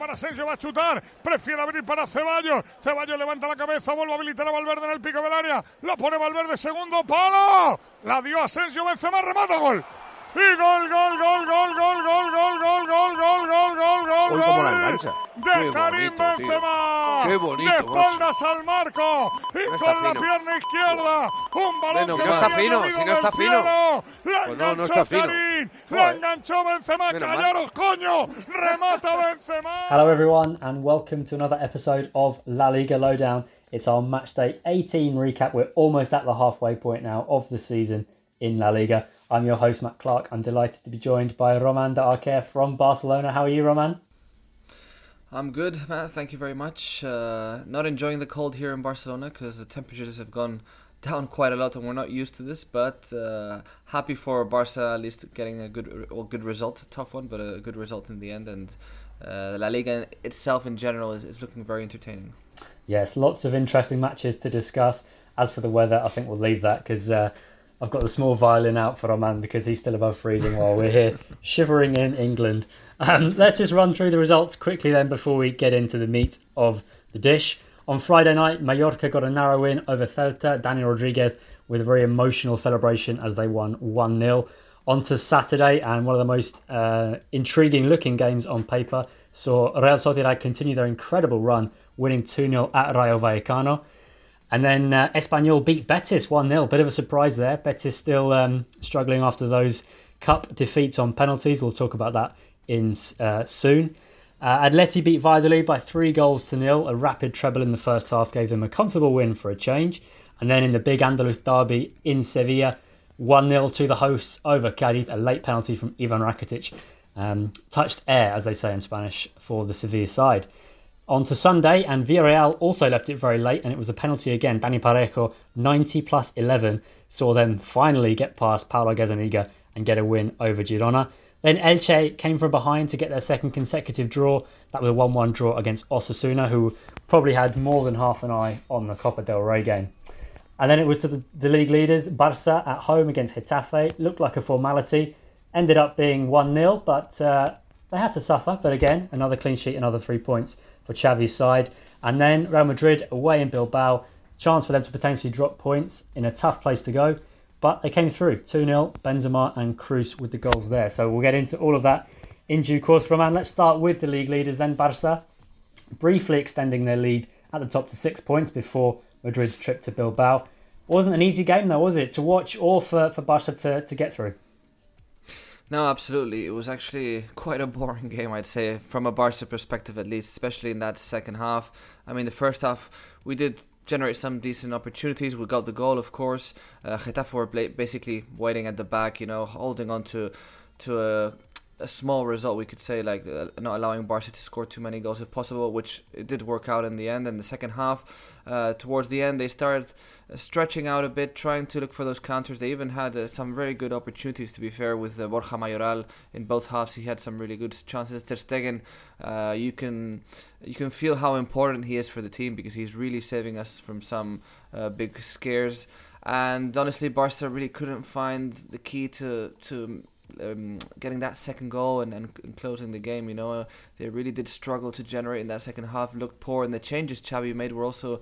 Para Asensio, va a chutar. Prefiere abrir para Ceballos. Ceballos levanta la cabeza, vuelve a habilitar a Valverde en el pico del área. La pone Valverde, segundo palo. La dio Asensio, Benzema, remata, gol. Y gol, gol, gol, gol, gol, gol, gol, gol, gol, gol, gol, gol, gol, Uy, cómo la gol. engancha. De Karim. Benzema. Qué bonito, De espaldas al marco. Y con la pierna izquierda. Un balón que No está fino, si no está fino. La enganchó no está fino. Karim. La enganchó Benzema. Callaros, coño. Remata Benzema. Hello, everyone, and welcome to another episode of La Liga Lowdown. It's our match day 18 recap. We're almost at the halfway point now of the season in La Liga. I'm your host, Matt Clark. I'm delighted to be joined by Roman de Arquer from Barcelona. How are you, Roman? I'm good, Matt. Thank you very much. Uh, not enjoying the cold here in Barcelona because the temperatures have gone down quite a lot, and we're not used to this. But uh, happy for Barca at least getting a good, well, good result. Tough one, but a good result in the end. And uh, La Liga itself, in general, is, is looking very entertaining. Yes, lots of interesting matches to discuss. As for the weather, I think we'll leave that because uh, I've got the small violin out for Roman because he's still above freezing while we're here shivering in England. Um, let's just run through the results quickly then before we get into the meat of the dish. On Friday night, Mallorca got a narrow win over Celta. Dani Rodriguez with a very emotional celebration as they won 1 0. On to Saturday, and one of the most uh, intriguing looking games on paper saw Real Sociedad continue their incredible run, winning 2 0 at Rayo Vallecano. And then uh, Espanyol beat Betis 1 0. Bit of a surprise there. Betis still um, struggling after those cup defeats on penalties. We'll talk about that in uh, soon. Uh, Atleti beat Valladolid by three goals to nil. A rapid treble in the first half gave them a comfortable win for a change. And then in the big Andalus derby in Sevilla, 1 0 to the hosts over Cadiz. A late penalty from Ivan Rakitic um, touched air, as they say in Spanish, for the Sevilla side. On to Sunday, and Villarreal also left it very late, and it was a penalty again. Dani Parejo, 90 plus 11, saw them finally get past Paulo Gazzaniga and get a win over Girona. Then Elche came from behind to get their second consecutive draw. That was a 1 1 draw against Osasuna, who probably had more than half an eye on the Copa del Rey game. And then it was to the, the league leaders. Barca at home against Getafe. Looked like a formality. Ended up being 1 0, but uh, they had to suffer. But again, another clean sheet, another three points for Xavi's side. And then Real Madrid away in Bilbao. Chance for them to potentially drop points in a tough place to go. But they came through 2 0. Benzema and Cruz with the goals there. So we'll get into all of that in due course. Roman, let's start with the league leaders then. Barca briefly extending their lead at the top to six points before Madrid's trip to Bilbao. Wasn't an easy game though, was it, to watch or for, for Barca to, to get through? No, absolutely. It was actually quite a boring game, I'd say, from a Barca perspective at least, especially in that second half. I mean, the first half, we did generate some decent opportunities. We got the goal, of course. Uh, Getafe were basically waiting at the back, you know, holding on to, to a, a small result, we could say, like uh, not allowing Barca to score too many goals if possible, which it did work out in the end. In the second half, uh, towards the end, they started stretching out a bit, trying to look for those counters. They even had uh, some very good opportunities, to be fair, with uh, Borja Mayoral in both halves. He had some really good chances. Ter Stegen, uh, you can you can feel how important he is for the team because he's really saving us from some uh, big scares. And honestly, Barca really couldn't find the key to to um, getting that second goal and, and, closing the game. You know, they really did struggle to generate in that second half. Looked poor, and the changes Xavi made were also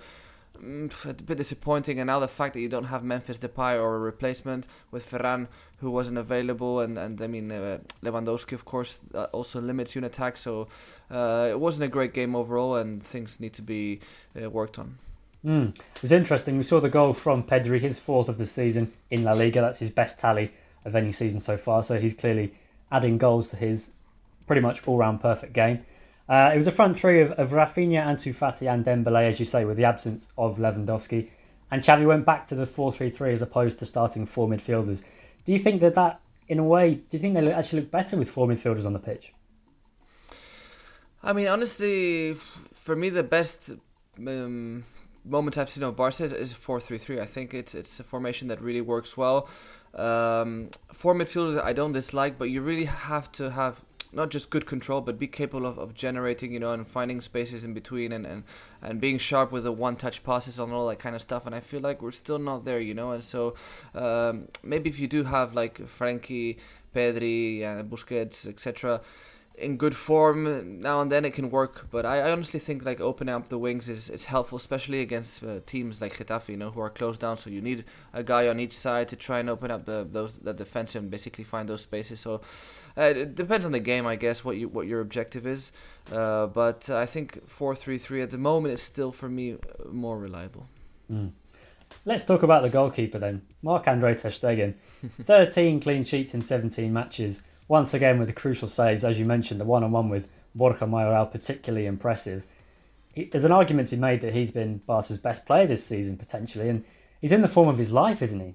a bit disappointing. And now the fact that you don't have Memphis Depay or a replacement with Ferran, who wasn't available, and and I mean uh, Lewandowski, of course, uh, also limits unit attack. So uh, it wasn't a great game overall, and things need to be uh, worked on. Mm. It was interesting. We saw the goal from Pedri, his fourth of the season in La Liga. That's his best tally of any season so far. So he's clearly adding goals to his pretty much all-round perfect game. Uh, it was a front three of, of Raphinha, Ansu Fati, and Dembele, as you say, with the absence of Lewandowski. And Xavi went back to the 4-3-3 as opposed to starting four midfielders. Do you think that that, in a way, do you think they actually look better with four midfielders on the pitch? I mean, honestly, for me, the best um, moment I've seen of Barca is, is 4-3-3. I think it's it's a formation that really works well. Um, four midfielders I don't dislike, but you really have to have not just good control, but be capable of, of generating, you know, and finding spaces in between and, and, and being sharp with the one touch passes and all that kind of stuff. And I feel like we're still not there, you know. And so um, maybe if you do have like Frenkie, Pedri, uh, Busquets, etc in good form now and then it can work but I, I honestly think like opening up the wings is, is helpful especially against uh, teams like Getafe you know who are closed down. So you need a guy on each side to try and open up the those the defense and basically find those spaces. So uh, it depends on the game I guess what you what your objective is. Uh, but I think 4-3-3 at the moment is still for me more reliable. Mm. Let's talk about the goalkeeper then. Marc Andre Ter Stegen. 13 clean sheets in 17 matches once again with the crucial saves, as you mentioned, the one on one with Borja Mayoral particularly impressive. He, there's an argument to be made that he's been Barca's best player this season potentially, and he's in the form of his life, isn't he?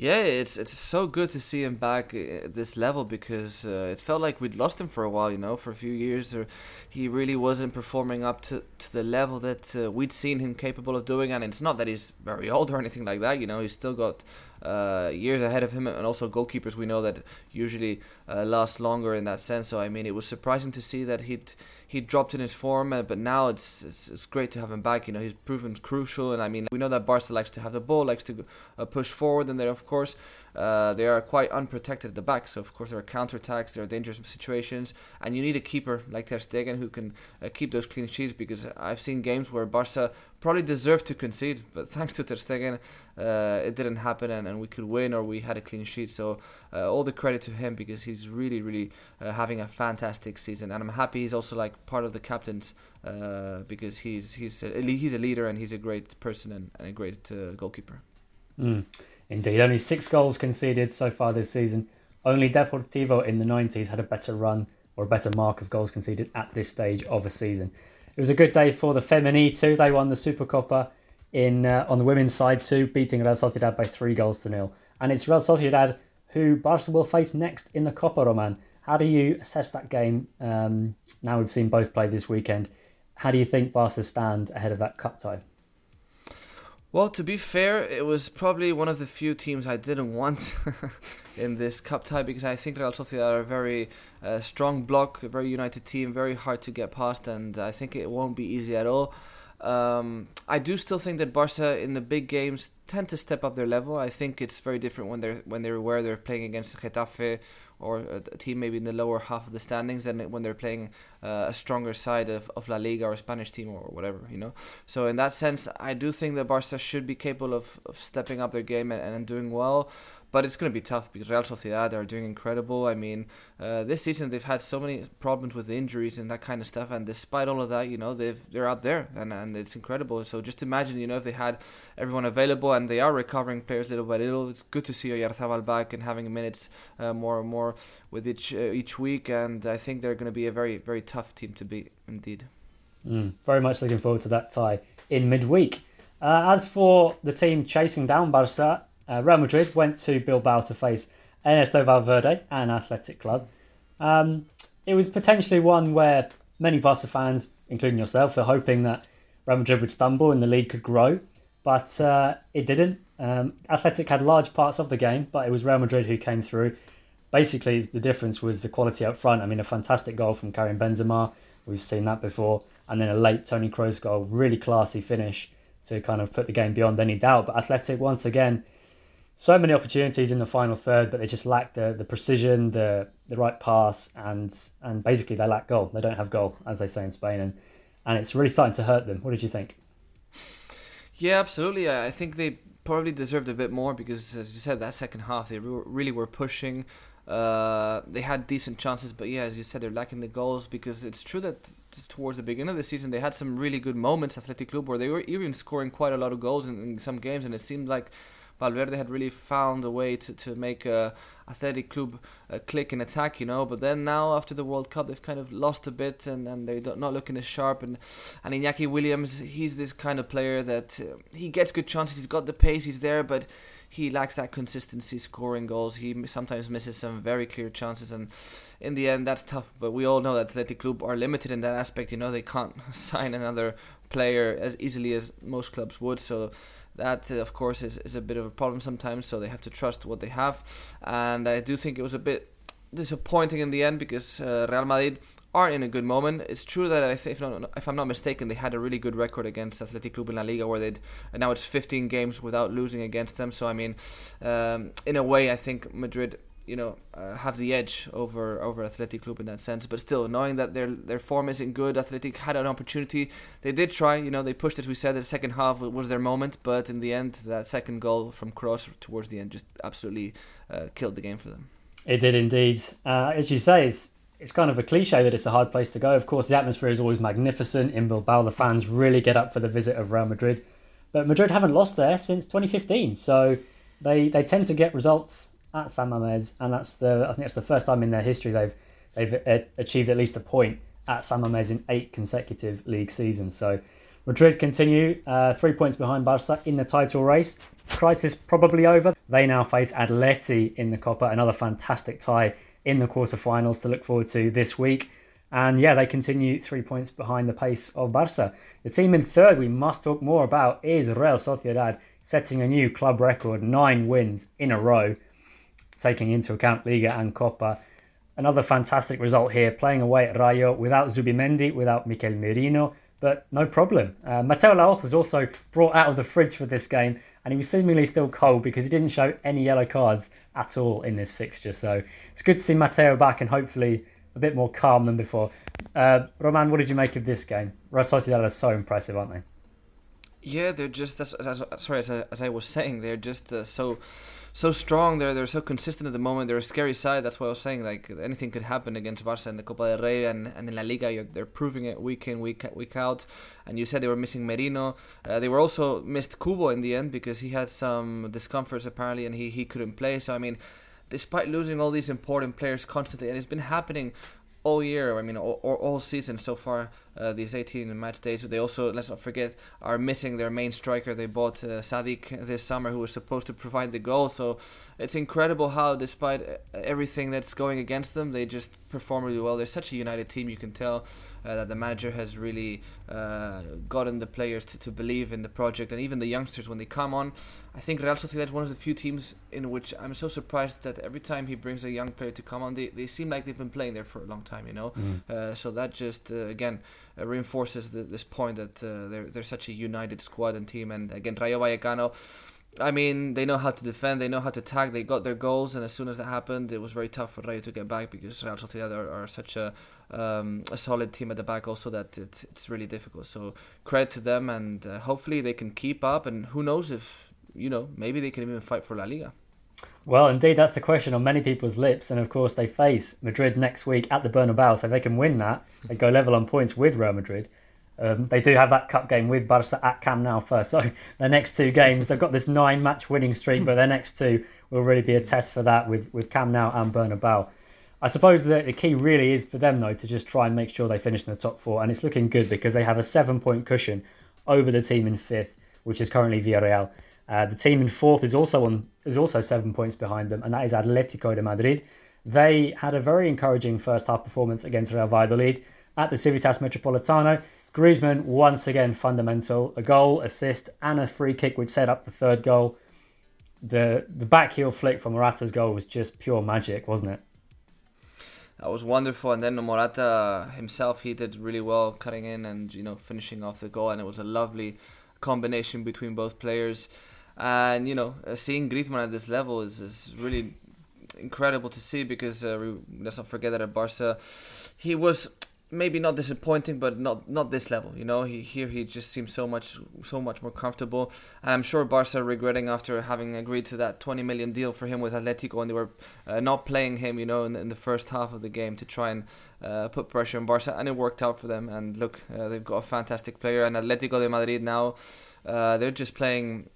Yeah, it's it's so good to see him back at this level because uh, it felt like we'd lost him for a while, you know, for a few years. Or he really wasn't performing up to, to the level that uh, we'd seen him capable of doing. And it's not that he's very old or anything like that, you know, he's still got uh, years ahead of him, and also goalkeepers we know that usually uh, last longer in that sense. So I mean, it was surprising to see that he'd he dropped in his form, uh, but now it's, it's, it's great to have him back. You know, he's proven crucial, and I mean, we know that Barca likes to have the ball, likes to uh, push forward, and then of course uh, they are quite unprotected at the back. So of course there are counter attacks, there are dangerous situations, and you need a keeper like Ter Stegen who can keep those clean sheets. Because I've seen games where Barca probably deserved to concede, but thanks to Ter Stegen, uh, it didn't happen, and, and we could win or we had a clean sheet. So uh, all the credit to him because he's really, really uh, having a fantastic season, and I'm happy he's also like part of the captains uh, because he's he's a, he's a leader and he's a great person and, and a great goalkeeper. Mm. Indeed, only six goals conceded so far this season. Only Deportivo in the 90s had a better run or a better mark of goals conceded at this stage of a season. It was a good day for the Femení too. They won the Supercopa in uh, on the women's side too, beating Real Sociedad by three goals to nil. And it's Real Sociedad who Barca will face next in the Copa Roman. How do you assess that game? Um, now we've seen both play this weekend. How do you think Barca stand ahead of that cup tie? Well, to be fair, it was probably one of the few teams I didn't want in this cup tie because I think Real Sociedad are a very uh, strong block, a very united team, very hard to get past, and I think it won't be easy at all. Um, I do still think that Barca in the big games tend to step up their level. I think it's very different when they're when they're where they're playing against Getafe or a team maybe in the lower half of the standings than when they're playing uh, a stronger side of, of La Liga or a Spanish team or whatever, you know. So in that sense, I do think that Barca should be capable of, of stepping up their game and, and doing well but it's going to be tough because Real Sociedad are doing incredible. I mean, uh, this season they've had so many problems with injuries and that kind of stuff, and despite all of that, you know, they've they're up there, and and it's incredible. So just imagine, you know, if they had everyone available and they are recovering players little by little, it's good to see Oyarzabal back and having minutes uh, more and more with each uh, each week, and I think they're going to be a very very tough team to beat indeed. Mm, very much looking forward to that tie in midweek. Uh, as for the team chasing down Barca, uh, Real Madrid went to Bilbao to face Ernesto Valverde and Athletic Club. Um, it was potentially one where many Barca fans, including yourself, are hoping that Real Madrid would stumble and the lead could grow, but uh, it didn't. Um, Athletic had large parts of the game, but it was Real Madrid who came through. Basically, the difference was the quality up front. I mean, a fantastic goal from Karim Benzema. We've seen that before. And then a late Toni Kroos goal, really classy finish to kind of put the game beyond any doubt. But Athletic, once again, so many opportunities in the final third, but they just lack the, the precision, the the right pass, and and basically they lack goal. They don't have goal, as they say in Spain, and and it's really starting to hurt them. What did you think? Yeah, absolutely. I think they probably deserved a bit more because, as you said, that second half they really were pushing. Uh, they had decent chances, but yeah, as you said, they're lacking the goals because it's true that towards the beginning of the season they had some really good moments, Athletic Club, where they were even scoring quite a lot of goals in, in some games, and it seemed like Valverde had really found a way to, to make a Athletic Club uh, click and attack, you know. But then now after the World Cup, they've kind of lost a bit and, and they're not looking as sharp. And and Iñaki Williams, he's this kind of player that uh, he gets good chances. He's got the pace, he's there, but he lacks that consistency scoring goals. He sometimes misses some very clear chances, and in the end, that's tough. But we all know that Athletic Club are limited in that aspect. You know, they can't sign another player as easily as most clubs would. So that, uh, of course, is, is a bit of a problem sometimes. So they have to trust what they have. And I do think it was a bit disappointing in the end because uh, Real Madrid aren't in a good moment. It's true that I think, if, not, if I'm not mistaken, they had a really good record against Athletic Club in La Liga, where they'd now it's 15 games without losing against them. So I mean, um, in a way, I think Madrid you know uh, have the edge over over Athletic Club in that sense. But still, knowing that their their form isn't good, Athletic had an opportunity. They did try, you know, they pushed as we said. The second half was their moment, but in the end, that second goal from Kroos towards the end just absolutely uh, killed the game for them. It did indeed. Uh, as you say, it's it's kind of a cliche that it's a hard place to go. Of course, the atmosphere is always magnificent in Bilbao. The fans really get up for the visit of Real Madrid, but Madrid haven't lost there since 2015. So they they tend to get results at San Mamés, and that's the I think that's the first time in their history they've they've a- achieved at least a point at San Mamés in eight consecutive league seasons. So Madrid continue uh, three points behind Barca in the title race. Crisis probably over. They now face Atleti in the Copa, another fantastic tie in the quarterfinals to look forward to this week. And yeah, they continue three points behind the pace of Barca. The team in third we must talk more about is Real Sociedad, setting a new club record, nine wins in a row taking into account Liga and Copa. Another fantastic result here, playing away at Rayo without Zubimendi, without Mikel Merino, but no problem. Uh, Mateo Lahoz was also brought out of the fridge for this game, and he was seemingly still cold because he didn't show any yellow cards at all in this fixture. So it's good to see Mateo back and hopefully a bit more calm than before. Uh, Roman, what did you make of this game? Real Sociedad are so impressive, aren't they? Yeah, they're just as, as, sorry as I, as I was saying, they're just uh, so so strong. They're they're so consistent at the moment. They're a scary side. That's what I was saying. Like anything could happen against Barca in the Copa del Rey and, and in La Liga. they're proving it week in week week out. And you said they were missing Merino. Uh, they were also missed Kubo in the end because he had some discomforts apparently and he he couldn't play. So I mean, despite losing all these important players constantly, and it's been happening all year. I mean, all, all season so far. Uh, these 18 match days. They also, let's not forget, are missing their main striker. They bought uh, Sadiq this summer, who was supposed to provide the goal. So it's incredible how, despite uh, everything that's going against them, they just perform really well. They're such a united team. You can tell uh, that the manager has really uh, gotten the players to, to believe in the project, and even the youngsters when they come on. I think Real Sociedad is one of the few teams in which I'm so surprised that every time he brings a young player to come on, they, they seem like they've been playing there for a long time, you know. Mm. Uh, so that just uh, again uh, reinforces the, this point that uh, they're they're such a united squad and team. And again, Rayo Vallecano. I mean, they know how to defend, they know how to tag, they got their goals, and as soon as that happened, it was very tough for Rayo to get back because Real Sociedad are, are such a um, a solid team at the back, also that it's, it's really difficult. So, credit to them, and uh, hopefully they can keep up, and who knows if, you know, maybe they can even fight for La Liga. Well, indeed, that's the question on many people's lips. And of course, they face Madrid next week at the Bernabeu. So if they can win that, they go level on points with Real Madrid. Um, they do have that cup game with Barca at Camp Nou first. So their next two games, they've got this nine match winning streak, but their next two will really be a test for that with, with Camp Nou and Bernabeu. I suppose that the key really is for them, though, to just try and make sure they finish in the top four. And it's looking good because they have a seven point cushion over the team in fifth, which is currently Villarreal. Uh, the team in fourth is also on is also seven points behind them, and that is Atletico de Madrid. They had a very encouraging first half performance against Real Valladolid at the Civitas Metropolitano. Griezmann once again fundamental, a goal, assist, and a free kick which set up the third goal. The the back heel flick from Morata's goal was just pure magic, wasn't it? That was wonderful, and then Morata himself he did really well, cutting in and you know finishing off the goal, and it was a lovely combination between both players. And you know, uh, seeing Griezmann at this level is, is really incredible to see because uh, let's not forget that at Barca, he was maybe not disappointing, but not not this level. You know, he, here he just seems so much so much more comfortable, and I'm sure Barca regretting after having agreed to that 20 million deal for him with Atletico, and they were uh, not playing him. You know, in, in, the first half of the game to try and uh, put pressure on Barca, and it worked out for them. And look, uh, they've got a fantastic player, and Atletico de Madrid now. Uh, they're just playing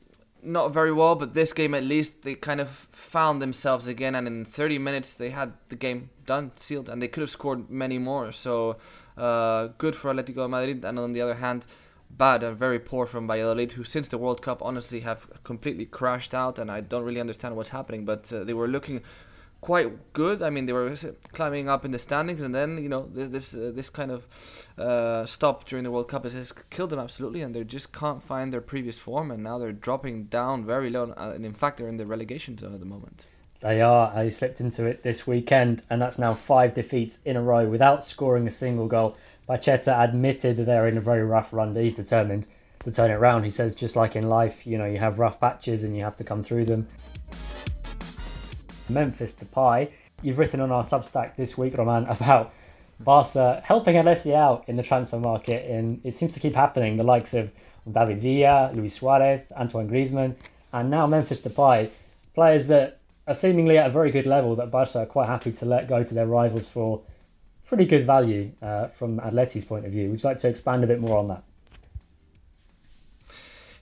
not very well, but this game at least they kind of found themselves again, and in 30 minutes they had the game done, sealed, and they could have scored many more. So uh, good for Atletico Madrid, and on the other hand, bad and very poor from Valladolid, who since the World Cup honestly have completely crashed out, and I don't really understand what's happening. But uh, they were looking quite good. I mean, they were climbing up in the standings, and then you know this this, uh, this kind of uh, stop during the World Cup has, killed them absolutely, and they just can't find their previous form, and now they're dropping down very low, uh, and in fact they're in the relegation zone at the moment. They are. They slipped into it this weekend, and that's now five defeats in a row without scoring a single goal. Pacheta admitted that they're in a very rough run. but He's determined to turn it around. He says, just like in life, you know, you have rough patches and you have to come through them. Memphis Depay. You've written on our Substack this week, Roman, about Barca helping Atleti out in the transfer market, and it seems to keep happening. The likes of David Villa, Luis Suarez, Antoine Griezmann, and now Memphis Depay, players that are seemingly at a very good level that Barca are quite happy to let go to their rivals for pretty good value uh, from Atleti's point of view. Would you like to expand a bit more on that?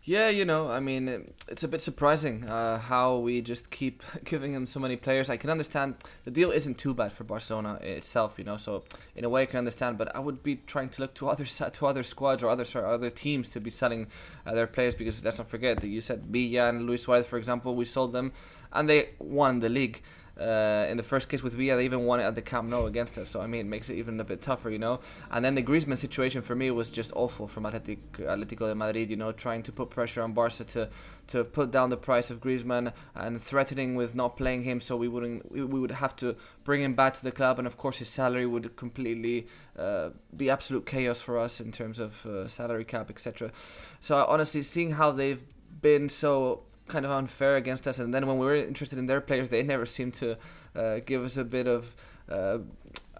Yeah, you know, I mean, it's a bit surprising uh, how we just keep giving him so many players. I can understand the deal isn't too bad for Barcelona itself, you know. So in a way, I can understand. But I would be trying to look to other to other squads or other sorry, other teams to be selling uh, their players because let's not forget that you said Villa and Luis Suarez, for example, we sold them and they won the league. Uh, in the first case with Villa, they even won it at the Camp Nou against us. So I mean, it makes it even a bit tougher, you know. And then the Griezmann situation for me was just awful from Atletic, Atletico de Madrid. You know, trying to put pressure on Barca to to put down the price of Griezmann and threatening with not playing him, so we wouldn't we, would have to bring him back to the club, and of course his salary would completely uh, be absolute chaos for us in terms of uh, salary cap, etc. So honestly, seeing how they've been so kind of unfair against us. And then when we were interested in their players, they never seemed to uh, give us a bit of, uh,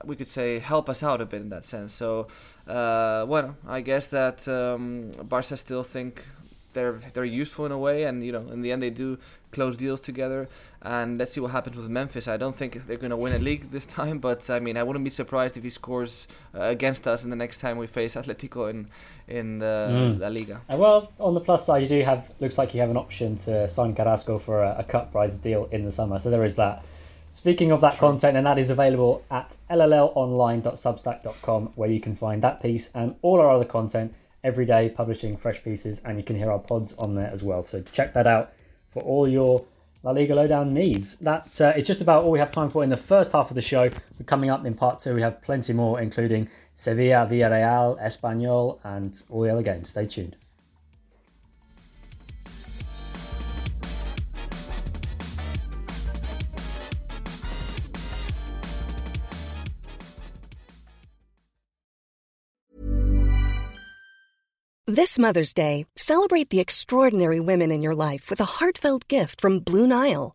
we could say, help us out a bit in that sense. So, uh, well, I guess that um, Barca still think they're they're useful in a way, and you know, in the end, they do close deals together. And let's see what happens with Memphis. I don't think they're going to win a league this time, but I mean, I wouldn't be surprised if he scores uh, against us in the next time we face Atletico in in the mm. La Liga. Uh, well, on the plus side, you do have looks like you have an option to sign Carrasco for a, a cut price deal in the summer, so there is that. Speaking of that True. content, and that is available at lllonline.substack.com, where you can find that piece and all our other content every day, publishing fresh pieces, and you can hear our pods on there as well. So check that out for all your La Liga Lowdown needs. That uh, is just about all we have time for in the first half of the show. But coming up in part two, we have plenty more, including Sevilla, Villarreal, Espanyol, and other games. Stay tuned. This Mother's Day, celebrate the extraordinary women in your life with a heartfelt gift from Blue Nile.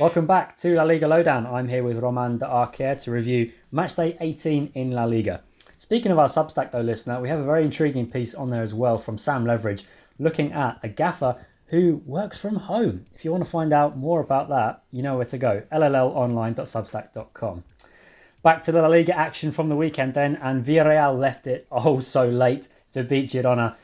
Welcome back to La Liga Lowdown. I'm here with Roman de Arquer to review matchday 18 in La Liga. Speaking of our Substack, though, listener, we have a very intriguing piece on there as well from Sam Leveridge looking at a gaffer who works from home. If you want to find out more about that, you know where to go lllonline.substack.com. Back to the La Liga action from the weekend then, and Villarreal left it oh so late to beat Girona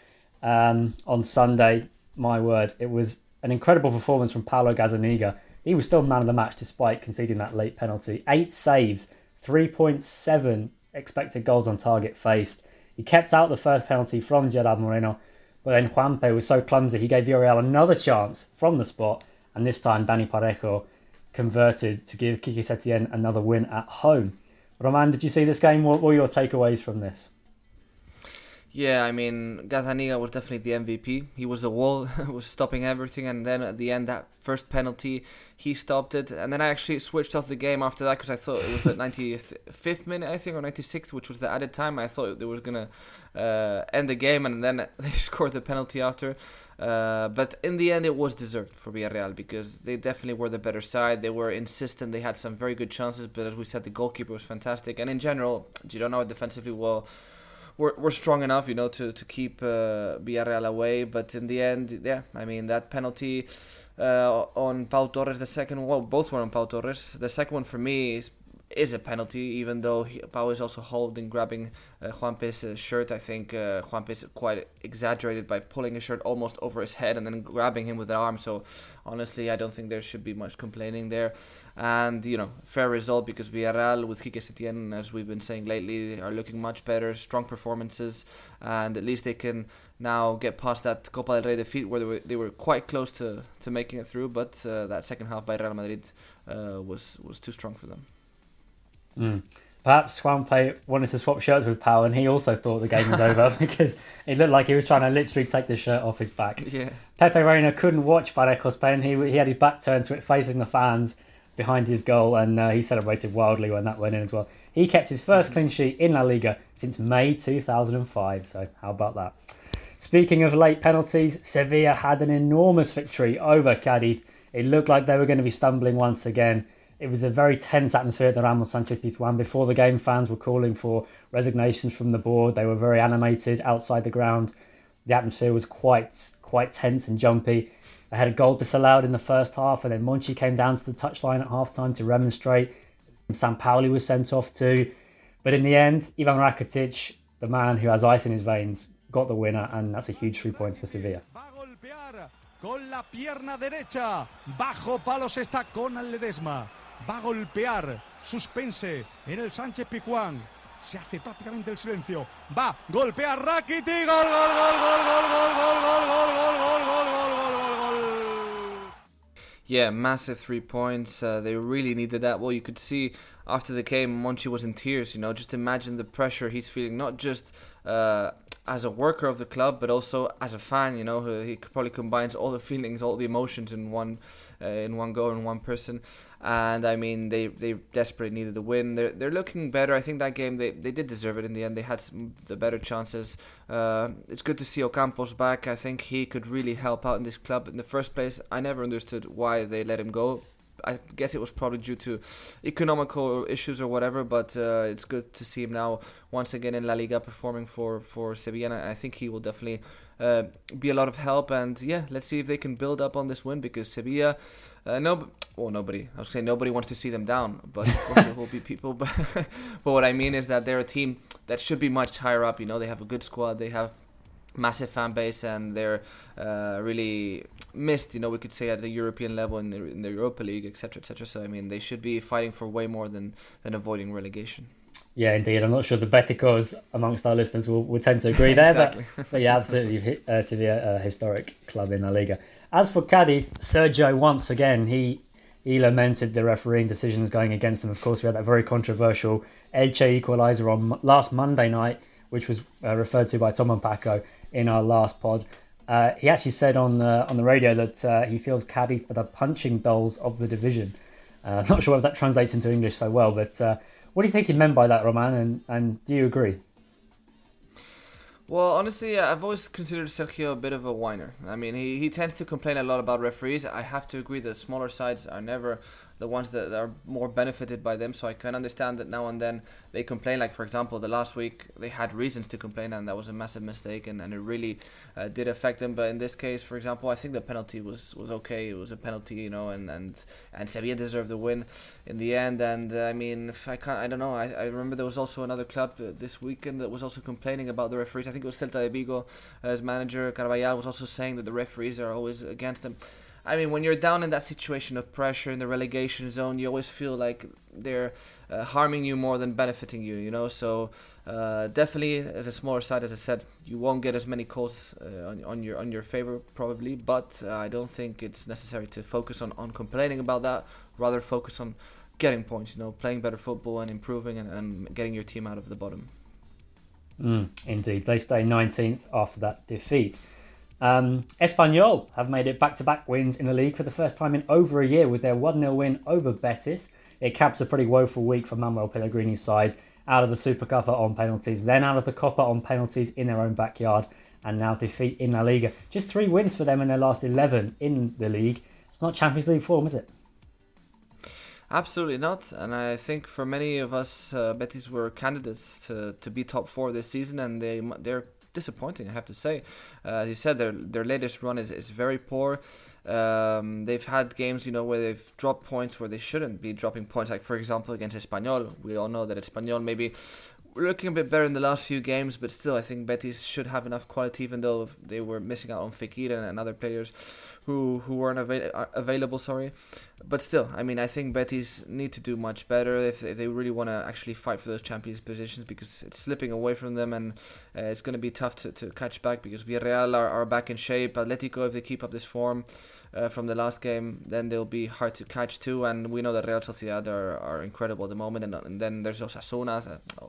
um, on Sunday. My word, it was an incredible performance from Paulo Gazzaniga. He was still man of the match despite conceding that late penalty. Eight saves, 3.7 expected goals on target faced. He kept out the first penalty from Gerard Moreno, but then Juanpe was so clumsy he gave Villarreal another chance from the spot, and this time Dani Parejo converted to give Quique Setien another win at home. Roman, did you see this game? What were your takeaways from this? Yeah, I mean, Gazzaniga was definitely the MVP. He was the wall, was stopping everything, and then at the end, that first penalty, he stopped it. And then I actually switched off the game after that because I thought it was the 95th minute, I think, or 96th, which was the added time. I thought they were gonna uh, end the game, and then they scored the penalty after. Uh, but in the end, it was deserved for Villarreal because they definitely were the better side. They were insistent. They had some very good chances, but as we said, the goalkeeper was fantastic. And in general, Girona defensively well we're, we're strong enough, you know, to to keep uh, Villarreal away. But in the end, yeah, I mean that penalty uh, on Pau Torres, the second well, both were on Pau Torres. The second one for me is, is a penalty, even though he, Pau is also holding, grabbing uh, Juanpe's shirt. I think uh, Juanpe is quite exaggerated by pulling his shirt almost over his head and then grabbing him with the arm. So honestly, I don't think there should be much complaining there. And you know, fair result because Villarreal with Quique Setien, as we've been saying lately, are looking much better, strong performances, and at least they can now get past that Copa del Rey defeat where they were, they were quite close to, to making it through, but uh, that second half by Real Madrid uh, was was too strong for them. Mm. Perhaps Juanpe wanted to swap shirts with Pau, and he also thought the game was over because it looked like he was trying to literally take the shirt off his back. Yeah. Pepe Reina couldn't watch Parejo's play, he he had his back turned to it, facing the fans behind his goal, and uh, he celebrated wildly when that went in as well. He kept his first clean sheet in La Liga since May 2005. So how about that? Speaking of late penalties, Sevilla had an enormous victory over Cadiz. It looked like they were going to be stumbling once again. It was a very tense atmosphere at the Ramon Sanchez Pizjuan. Before the game, fans were calling for resignations from the board. They were very animated outside the ground. The atmosphere was quite quite tense and jumpy. They had a goal disallowed in the first half, and then Monchi came down to the touchline at halftime to remonstrate. Sampaoli was sent off too. But in the end, Ivan Rakitic, the man who has ice in his veins, got the winner, and that's a huge three points for Sevilla. con la pierna derecha. Bajo palos está con Ledesma. Va a golpear. Suspense en el Sánchez Pizjuán. Se hace prácticamente el silencio. Va, golpea Rakiti. Gol, gol, gol, gol, gol, gol, gol, gol, gol, gol, gol, gol. Yeah, massive three points. Uh, they really needed that. Well, you could see after the game, Monchi was in tears. You know, just imagine the pressure he's feeling, not just uh, as a worker of the club, but also as a fan. You know, he probably combines all the feelings, all the emotions in one uh, in one go in one person. And I mean, they they desperately needed the win. They're they're looking better. I think that game they, they did deserve it in the end. They had some, the better chances. Uh, it's good to see Ocampos back. I think he could really help out in this club. In the first place, I never understood why they let him go I guess it was probably due to economical issues or whatever. But uh, it's good to see him now once again in La Liga performing for for Sevilla. And I think he will definitely uh, be a lot of help. And yeah, let's see if they can build up on this win because Sevilla. Uh, no, well, nobody. I was saying nobody wants to see them down, but of course there will be people. But, but what I mean is that they're a team that should be much higher up. You know, they have a good squad. They have massive fan base, and they're uh, really missed. You know, we could say at the European level in the, in the Europa League, etc., etc. So I mean, they should be fighting for way more than than avoiding relegation. Yeah, indeed. I'm not sure the Beticos amongst our listeners will, will tend to agree there, exactly. but, but yeah, absolutely. Uh, Sevilla, a historic club in La Liga. As for Cadiz, Sergio once again he he lamented the refereeing decisions going against them. Of course, we had that very controversial Elche equaliser on last Monday night, which was uh, referred to by Tom and Paco in our last pod. Uh, he actually said on the on the radio that uh, he feels Cadiz are the punching dolls of the division. Uh, not sure if that translates into English so well, but uh, what do you think he meant by that, Roman? And, and do you agree? Well, honestly, I've always considered Sergio a bit of a whiner. I mean, he, he tends to complain a lot about referees. I have to agree that smaller sides are never the ones that are more benefited by them. So I can understand that now and then they complain. Like for example, the last week they had reasons to complain, and that was a massive mistake, and, and it really uh, did affect them. But in this case, for example, I think the penalty was, was okay. It was a penalty, you know, and and and Sevilla deserved the win in the end. And uh, I mean, I can't, I don't know. I, I remember there was also another club uh, this weekend that was also complaining about the referees. I think it was Celta de Vigo. As manager Carvalhal was also saying that the referees are always against them. I mean, when you're down in that situation of pressure in the relegation zone, you always feel like they're uh, harming you more than benefiting you, you know. So uh, definitely, as a smaller side, as I said, you won't get as many calls uh, on, on your on your favor probably. But uh, I don't think it's necessary to focus on, on complaining about that. Rather, focus on getting points. You know, playing better football and improving and, and getting your team out of the bottom. Mm, indeed, they stay 19th after that defeat. Um, Espanyol have made it back to back wins in the league for the first time in over a year with their 1 0 win over Betis. It caps a pretty woeful week for Manuel Pellegrini's side, out of the Supercopa on penalties, then out of the Copa on penalties in their own backyard, and now defeat in La Liga. Just three wins for them in their last 11 in the league. It's not Champions League form, is it? Absolutely not. And I think for many of us, uh, Betis were candidates to, to be top four this season, and they they're disappointing, I have to say. Uh, as you said, their their latest run is, is very poor. Um, they've had games, you know, where they've dropped points where they shouldn't be dropping points. Like for example, against Espanyol, we all know that Espanyol maybe looking a bit better in the last few games, but still, I think Betis should have enough quality, even though they were missing out on Fekir and other players who who weren't uh, available. Sorry, but still, I mean, I think Betis need to do much better if, if they really want to actually fight for those Champions positions because it's slipping away from them, and uh, it's going to be tough to, to catch back because Villarreal are, are back in shape. Atletico, if they keep up this form uh, from the last game, then they'll be hard to catch too. And we know that Real Sociedad are, are incredible at the moment, and, and then there's Osasuna uh, uh,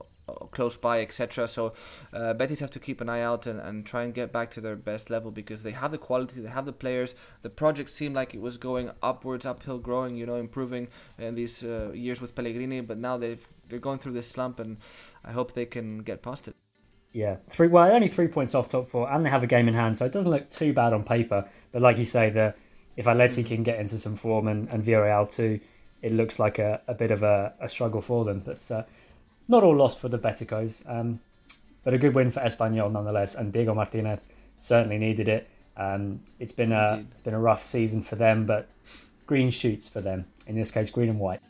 close by, etc. So uh, Betis have to keep an eye out and, and try and get back to their best level because they have the quality, they have the players. The project seemed like it was going upwards, uphill, growing, you know, improving in these uh, years with Pellegrini, but now they've they're going through this slump, and I hope they can get past it. Yeah, three. Well, only three points off top four, and they have a game in hand, so it doesn't look too bad on paper. But like you say, the if Atleti can get into some form and, and Villarreal too, it looks like a, a bit of a, a struggle for them. But uh, not all lost for the Beticos, um, but a good win for Espanyol nonetheless. And Diego Martinez certainly needed it. Um, it's been a Indeed. it's been a rough season for them, but green shoots for them. In this case, green and white.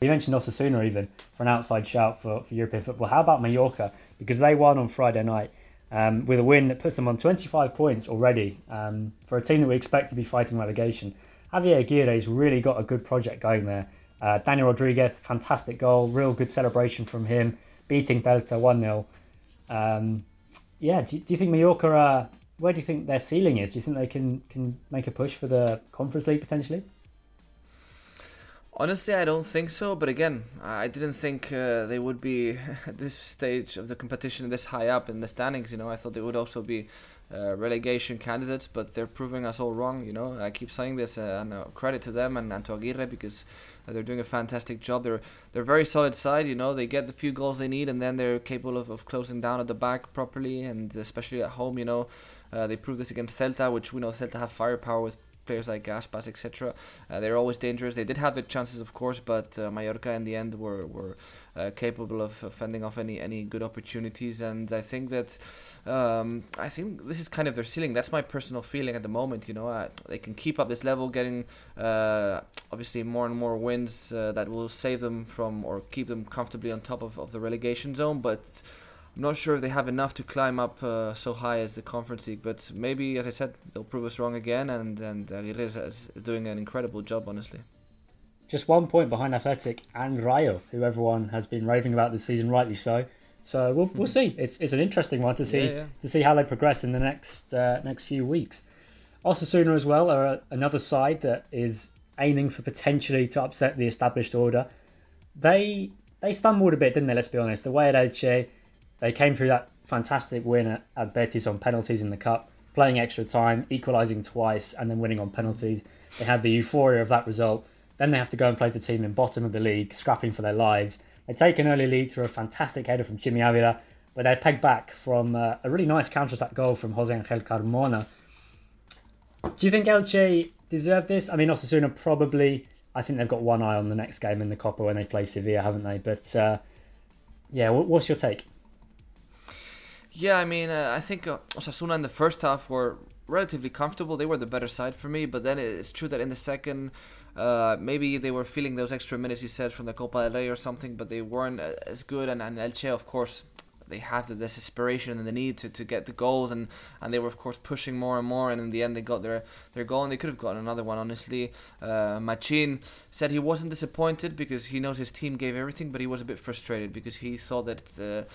You mentioned Osasuna even for an outside shout for, for European football. How about Mallorca? Because they won on Friday night um, with a win that puts them on 25 points already um, for a team that we expect to be fighting relegation. Javier Aguirre's really got a good project going there. Uh, Daniel Rodriguez, fantastic goal, real good celebration from him, beating Celta 1 0. Um, yeah, do, do, you think Mallorca, uh, where do you think their ceiling is? Do you think they can, can make a push for the Conference League potentially? Honestly, I don't think so. But again, I didn't think uh, they would be at this stage of the competition this high up in the standings. You know, I thought they would also be uh, relegation candidates, but they're proving us all wrong. You know, I keep saying this, uh, and uh, credit to them and, and to Aguirre because they're doing a fantastic job. They're they're a very solid side. You know, they get the few goals they need, and then they're capable of, of closing down at the back properly, and especially at home. You know, uh, they proved this against Celta, which we know Celta have firepower with players like Aspas, etc. Uh, they're always dangerous. They did have the chances, of course, but uh, Mallorca in the end were were uh, capable of fending off any any good opportunities. And I think that um, I think this is kind of their ceiling. That's my personal feeling at the moment. You know, uh, they can keep up this level, getting uh, obviously more and more wins uh, that will save them from or keep them comfortably on top of, of the relegation zone, but. I'm not sure if they have enough to climb up uh, so high as the Conference League, but maybe, as I said, they'll prove us wrong again. And and Aguirre is, is doing an incredible job, honestly. Just one point behind Athletic and Rayo, who everyone has been raving about this season, rightly so. So we'll, we'll hmm. see. It's, it's an interesting one to see yeah, yeah. to see how they progress in the next uh, next few weeks. Osasuna as well are another side that is aiming for potentially to upset the established order. They they stumbled a bit, didn't they? Let's be honest. The way at Elche they came through that fantastic win at, at Betis on penalties in the cup, playing extra time, equalising twice, and then winning on penalties. They had the euphoria of that result. Then they have to go and play the team in bottom of the league, scrapping for their lives. They take an early lead through a fantastic header from Chimy Avila, but they're pegged back from uh, a really nice counter-attack goal from Jose Angel Carmona. Do you think Elche deserve this? I mean, Osasuna probably. I think they've got one eye on the next game in the Copa when they play Sevilla, haven't they? But uh, yeah, what's your take? Yeah, I mean, uh, I think uh, Osasuna in the first half were relatively comfortable. They were the better side for me, but then it's true that in the second, uh, maybe they were feeling those extra minutes you said from the Copa del Rey or something, but they weren't uh, as good. And, and Elche, of course, they have the desperation and the need to, to get the goals, and, and they were of course pushing more and more. And in the end, they got their their goal, and they could have gotten another one. Honestly, uh, Machin said he wasn't disappointed because he knows his team gave everything, but he was a bit frustrated because he thought that the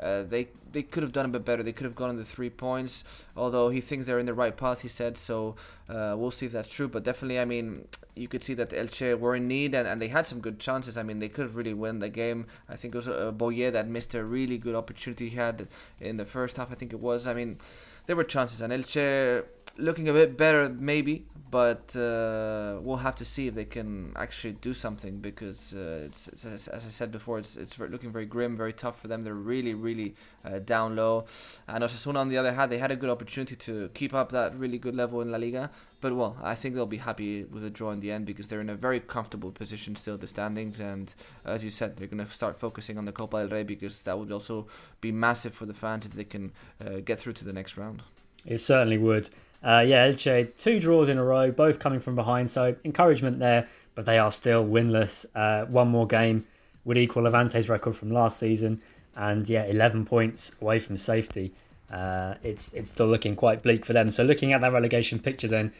uh, they they could have done a bit better. They could have gotten the three points. Although he thinks they're in the right path, he said. So uh, we'll see if that's true. But definitely, I mean, you could see that Elche were in need and, and they had some good chances. I mean, they could have really won the game. I think it was uh, Boye that missed a really good opportunity he had in the first half. I think it was. I mean, there were chances, and Elche looking a bit better maybe but uh, we'll have to see if they can actually do something because uh, it's, it's, as I said before, it's it's looking very grim, very tough for them. They're really, really uh, down low. And Osasuna, on the other hand, they had a good opportunity to keep up that really good level in La Liga. But well, I think they'll be happy with a draw in the end because they're in a very comfortable position still, the standings. And as you said, they're going to start focusing on the Copa del Rey because that would also be massive for the fans if they can uh, get through to the next round. It certainly would. Uh, yeah, Elche, two draws in a row, both coming from behind, so encouragement there, but they are still winless. Uh, one more game would equal Levante's record from last season, and yeah, 11 points away from safety. Uh, it's it's still looking quite bleak for them. So looking at that relegation picture, then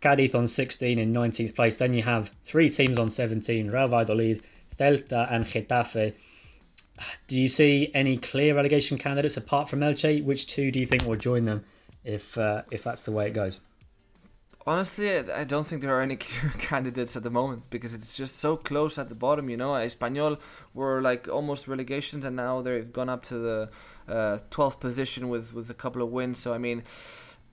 Cadiz on 16 in 19th place. Then you have three teams on 17: Real Valladolid, Celta, and Getafe. Do you see any clear relegation candidates apart from Elche? Which two do you think will join them if uh, if that's the way it goes. Honestly, I don't think there are any clear candidates at the moment because it's just so close at the bottom. You know, Espanyol were like almost relegations, and now they've gone up to the uh, twelfth position with with a couple of wins. So I mean,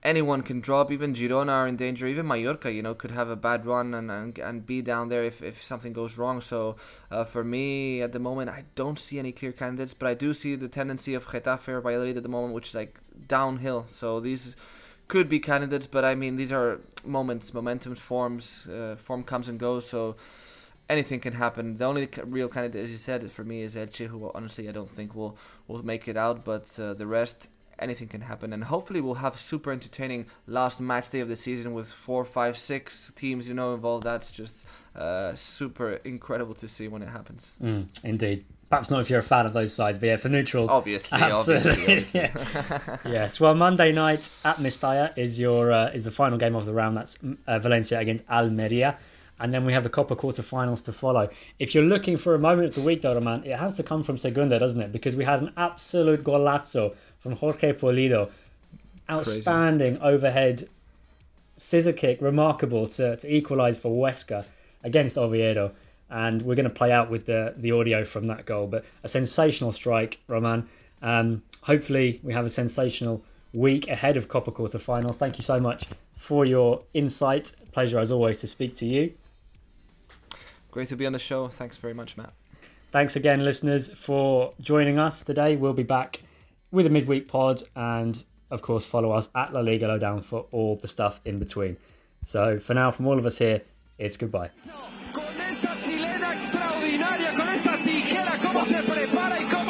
anyone can drop. Even Girona are in danger. Even Mallorca, you know, could have a bad run and and, and be down there if, if something goes wrong. So uh, for me, at the moment, I don't see any clear candidates, but I do see the tendency of Getafe or Valladolid at the moment, which is like downhill. So these could be candidates, but I mean, these are moments, momentum forms, uh, form comes and goes. So anything can happen. The only real candidate, as you said, for me is Elche, who honestly I don't think will will make it out. But uh, the rest, anything can happen, and hopefully we'll have super entertaining last match day of the season with four, five, six teams, you know, involved. That's just uh, super incredible to see when it happens. Mm, indeed. Perhaps not if you're a fan of those sides, but yeah, for neutrals, obviously, obviously, obviously. yeah. yes. Well, Monday night at Mestalla is your uh, is the final game of the round. That's uh, Valencia against Almeria, and then we have the Copa quarterfinals to follow. If you're looking for a moment of the week, though, man, it has to come from Segunda, doesn't it? Because we had an absolute golazo from Jorge Pulido, outstanding Crazy. overhead scissor kick, remarkable to to equalise for Huesca against Oviedo and we're going to play out with the the audio from that goal. But a sensational strike, Roman. Um, hopefully, we have a sensational week ahead of Copa quarterfinals. Thank you so much for your insight. Pleasure as always to speak to you. Great to be on the show. Thanks very much, Matt. Thanks again, listeners, for joining us today. We'll be back with a midweek pod, and of course, follow us at La Liga Lowdown for all the stuff in between. So for now, from all of us here, it's goodbye. Con esta chilena extraordinaria, con esta tijera, cómo se prepara y cómo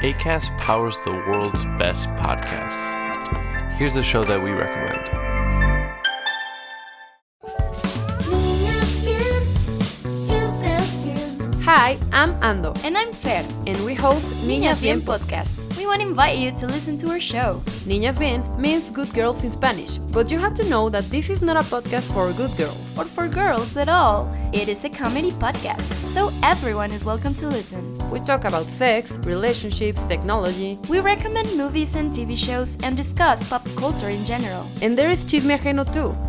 ACAST powers the world's best podcasts. Here's a show that we recommend. Hi, I'm Ando. And I'm Fer. And we host Niñas Bien podcast. Want to invite you to listen to our show. Niñas Bien means good girls in Spanish, but you have to know that this is not a podcast for good girls. Or for girls at all. It is a comedy podcast, so everyone is welcome to listen. We talk about sex, relationships, technology. We recommend movies and TV shows and discuss pop culture in general. And there is Chisme Ajeno too.